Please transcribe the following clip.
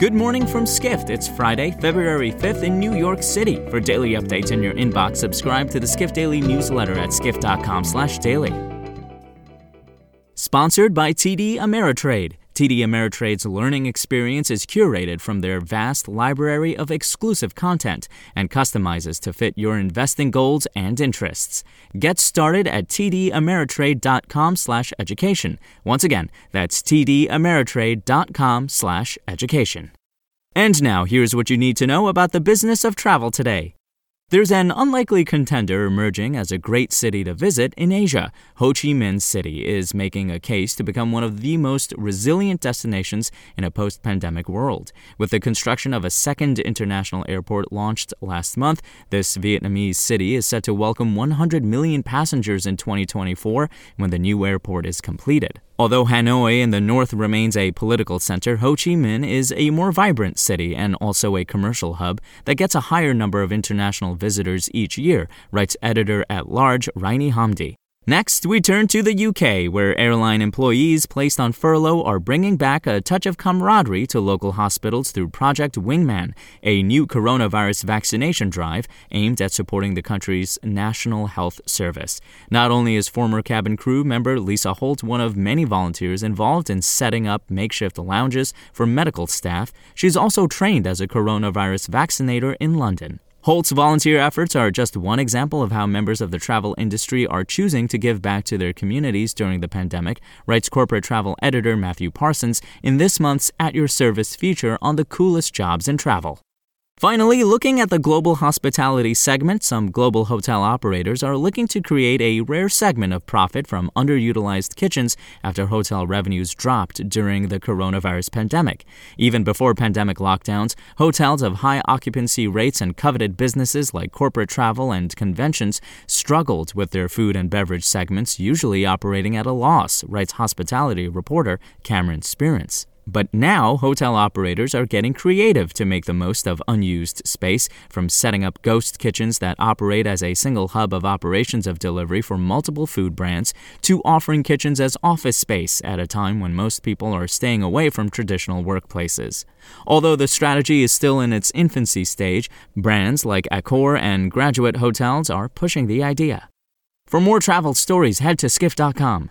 Good morning from Skift. It's Friday, February 5th in New York City. For daily updates in your inbox, subscribe to the Skift Daily newsletter at skift.com/daily. Sponsored by TD Ameritrade. TD Ameritrade's learning experience is curated from their vast library of exclusive content and customizes to fit your investing goals and interests. Get started at tdameritrade.com/education. Once again, that's tdameritrade.com/education. And now, here's what you need to know about the business of travel today. There's an unlikely contender emerging as a great city to visit in Asia. Ho Chi Minh City is making a case to become one of the most resilient destinations in a post pandemic world. With the construction of a second international airport launched last month, this Vietnamese city is set to welcome 100 million passengers in 2024 when the new airport is completed. Although Hanoi in the north remains a political center, Ho Chi Minh is a more vibrant city and also a commercial hub that gets a higher number of international visitors each year, writes editor at large Raini Hamdi. Next, we turn to the UK, where airline employees placed on furlough are bringing back a touch of camaraderie to local hospitals through Project Wingman, a new coronavirus vaccination drive aimed at supporting the country's National Health Service. Not only is former cabin crew member Lisa Holt one of many volunteers involved in setting up makeshift lounges for medical staff, she's also trained as a coronavirus vaccinator in London. Holt's volunteer efforts are just one example of how members of the travel industry are choosing to give back to their communities during the pandemic, writes corporate travel editor Matthew Parsons in this month's At Your Service feature on the coolest jobs in travel. Finally, looking at the global hospitality segment, some global hotel operators are looking to create a rare segment of profit from underutilized kitchens after hotel revenues dropped during the coronavirus pandemic. Even before pandemic lockdowns, hotels of high occupancy rates and coveted businesses like corporate travel and conventions struggled with their food and beverage segments, usually operating at a loss, writes hospitality reporter Cameron Sperance. But now, hotel operators are getting creative to make the most of unused space, from setting up ghost kitchens that operate as a single hub of operations of delivery for multiple food brands, to offering kitchens as office space at a time when most people are staying away from traditional workplaces. Although the strategy is still in its infancy stage, brands like Accor and Graduate Hotels are pushing the idea. For more travel stories, head to skift.com.